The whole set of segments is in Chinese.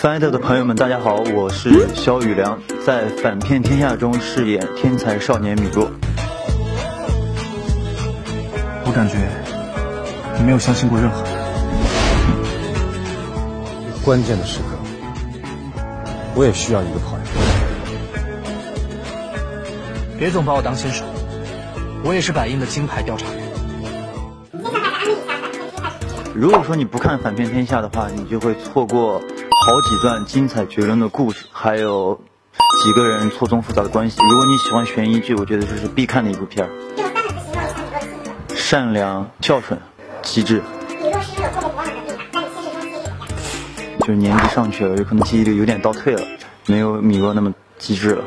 翻爱的朋友们，大家好，我是肖宇良，在反骗天下中饰演天才少年米洛。我感觉你没有相信过任何人。关键的时刻，我也需要一个朋友。别总把我当新手，我也是百应的金牌调查员。如果说你不看反骗天下的话，你就会错过好几段精彩绝伦的故事，还有几个人错综复杂的关系。如果你喜欢悬疑剧，我觉得这是必看的一部片儿。善良、孝顺、机智。就是年纪上去了，有可能记忆力有点倒退了，没有米若那么机智了。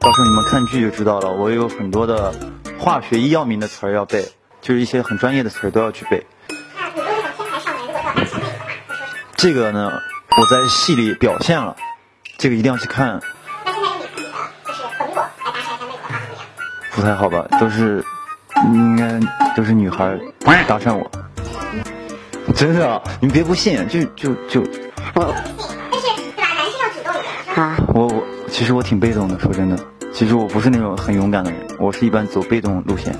到时候你们看剧就知道了，我有很多的化学医药名的词儿要背，就是一些很专业的词儿都要去背。这个呢，我在戏里表现了，这个一定要去看。不太好吧？都是应该都是女孩搭讪我。真的，啊你别不信，就就就我。但是对吧？男生要主动一点。啊。我我其实我挺被动的，说真的，其实我不是那种很勇敢的人，我是一般走被动路线。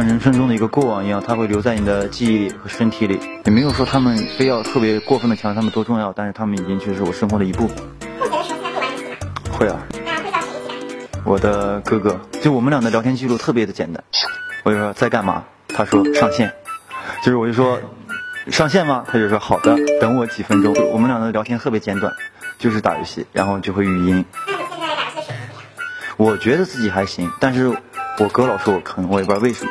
像人生中的一个过往一样，它会留在你的记忆里和身体里。也没有说他们非要特别过分的强调他们多重要，但是他们已经就是我生活的一部分。会？啊。那会叫谁一起来？我的哥哥，就我们俩的聊天记录特别的简单。我就说在干嘛？他说上线，就是我就说上线吗？他就说好的，等我几分钟。我们俩的聊天特别简短，就是打游戏，然后就会语音。那你现在打游戏水平怎么？我觉得自己还行，但是我哥老说我坑，我也不知道为什么。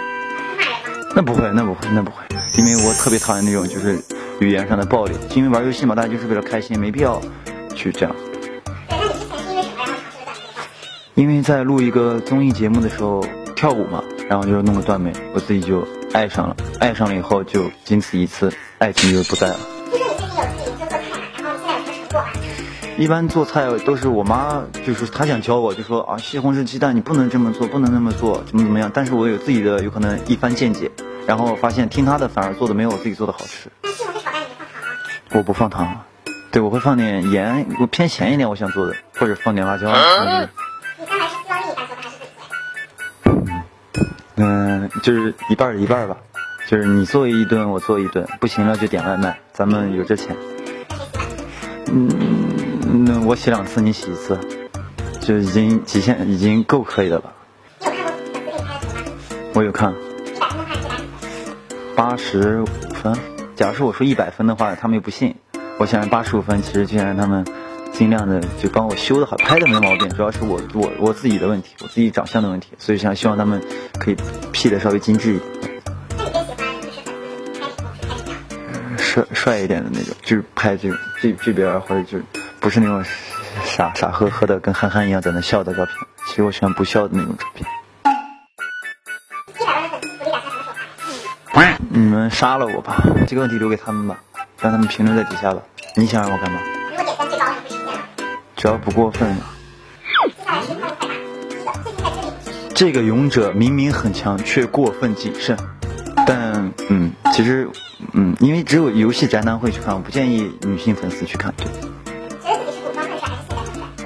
那不会，那不会，那不会，因为我特别讨厌那种就是语言上的暴力。因为玩游戏嘛，大家就是为了开心，没必要去这样。因为？在录一个综艺节目的时候跳舞嘛，然后就弄个断眉，我自己就爱上了，爱上了以后就仅此一次，爱情就不在了。一般做菜都是我妈，就是她想教我，就说啊西红柿鸡蛋你不能这么做，不能那么做，怎么怎么样。但是我有自己的有可能一番见解，然后发现听她的反而做的没有我自己做的好吃。那西红柿炒蛋放糖吗？我不放糖，对我会放点盐，我偏咸一点，我想做的，或者放点辣椒。嗯你将来是希望另一半做的还是自己做的？嗯，就是一半一半吧，就是你做一顿，我做一顿，不行了就点外卖，咱们有这钱。嗯，那我洗两次，你洗一次，就已经极限，已经够可以的了。你有看过粉丝给拍的图吗？我有看？八十五分，假如说我说一百分的话，他们又不信。我想八十五分，其实就让他们尽量的就帮我修的好，拍的没毛病，主要是我我我自己的问题，我自己长相的问题，所以想希望他们可以 P 的稍微精致一点。那你更喜欢就是拍？帅帅一点的那种，就是拍这种这这边或者就是不是那种傻傻呵呵的跟憨憨一样在那笑的照片。其实我喜欢不笑的那种照片。一百万的粉丝福利打算什么时候发？你们杀了我吧，这个问题留给他们吧，让他们评论在底下吧。你想让我干嘛？如果点赞最高，你会实现吗？只要不过分。接下来是快问快答。第一个，最近在追的女是这个勇者明明很强，却过分谨慎。但嗯，其实嗯，因为只有游戏宅男会去看，我不建议女性粉丝去看。对，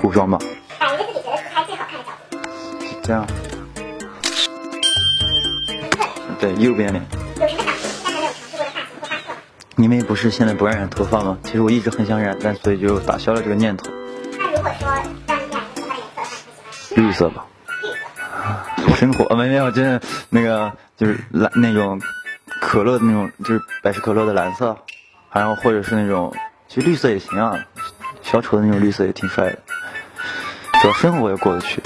古装吧，打一个自己觉得自拍最好看的角度。这样。对，右边脸。有什么想但还没有尝试过的发型或发色吗？因为不是现在不让染头发吗？其实我一直很想染，但所以就打消了这个念头。那如果说让你染一个头发的颜色的话，你会喜欢绿色吧，绿色？生活没没有，真的那个就是蓝那种可乐的那种，就是百事可乐的蓝色，然后或者是那种其实绿色也行啊，小丑的那种绿色也挺帅的，主要生活也过得去。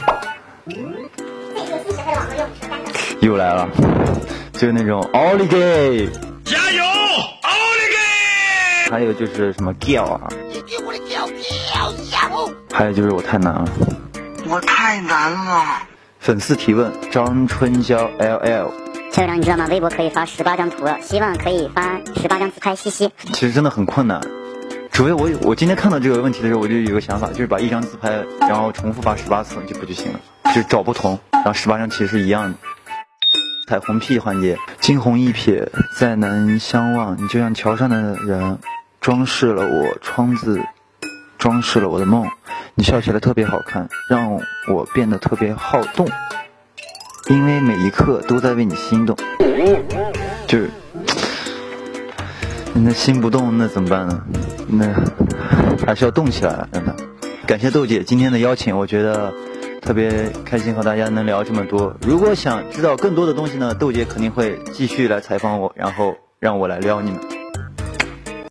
又来了，就是那种奥利给，加油，奥利给！还有就是什么 girl 啊，还有就是我太难了。我太难了。粉丝提问：张春娇 LL，校长，你知道吗？微博可以发十八张图了，希望可以发十八张自拍，嘻嘻。其实真的很困难。除非我我今天看到这个问题的时候，我就有个想法，就是把一张自拍，然后重复发十八次，就不就行了，就找不同，然后十八张其实是一样的。彩虹屁环节，惊鸿一瞥，再难相望。你就像桥上的人，装饰了我窗子，装饰了我的梦。你笑起来特别好看，让我变得特别好动，因为每一刻都在为你心动。就是，那心不动那怎么办呢？那还是要动起来了，让他。感谢豆姐今天的邀请，我觉得特别开心和大家能聊这么多。如果想知道更多的东西呢，豆姐肯定会继续来采访我，然后让我来撩你们。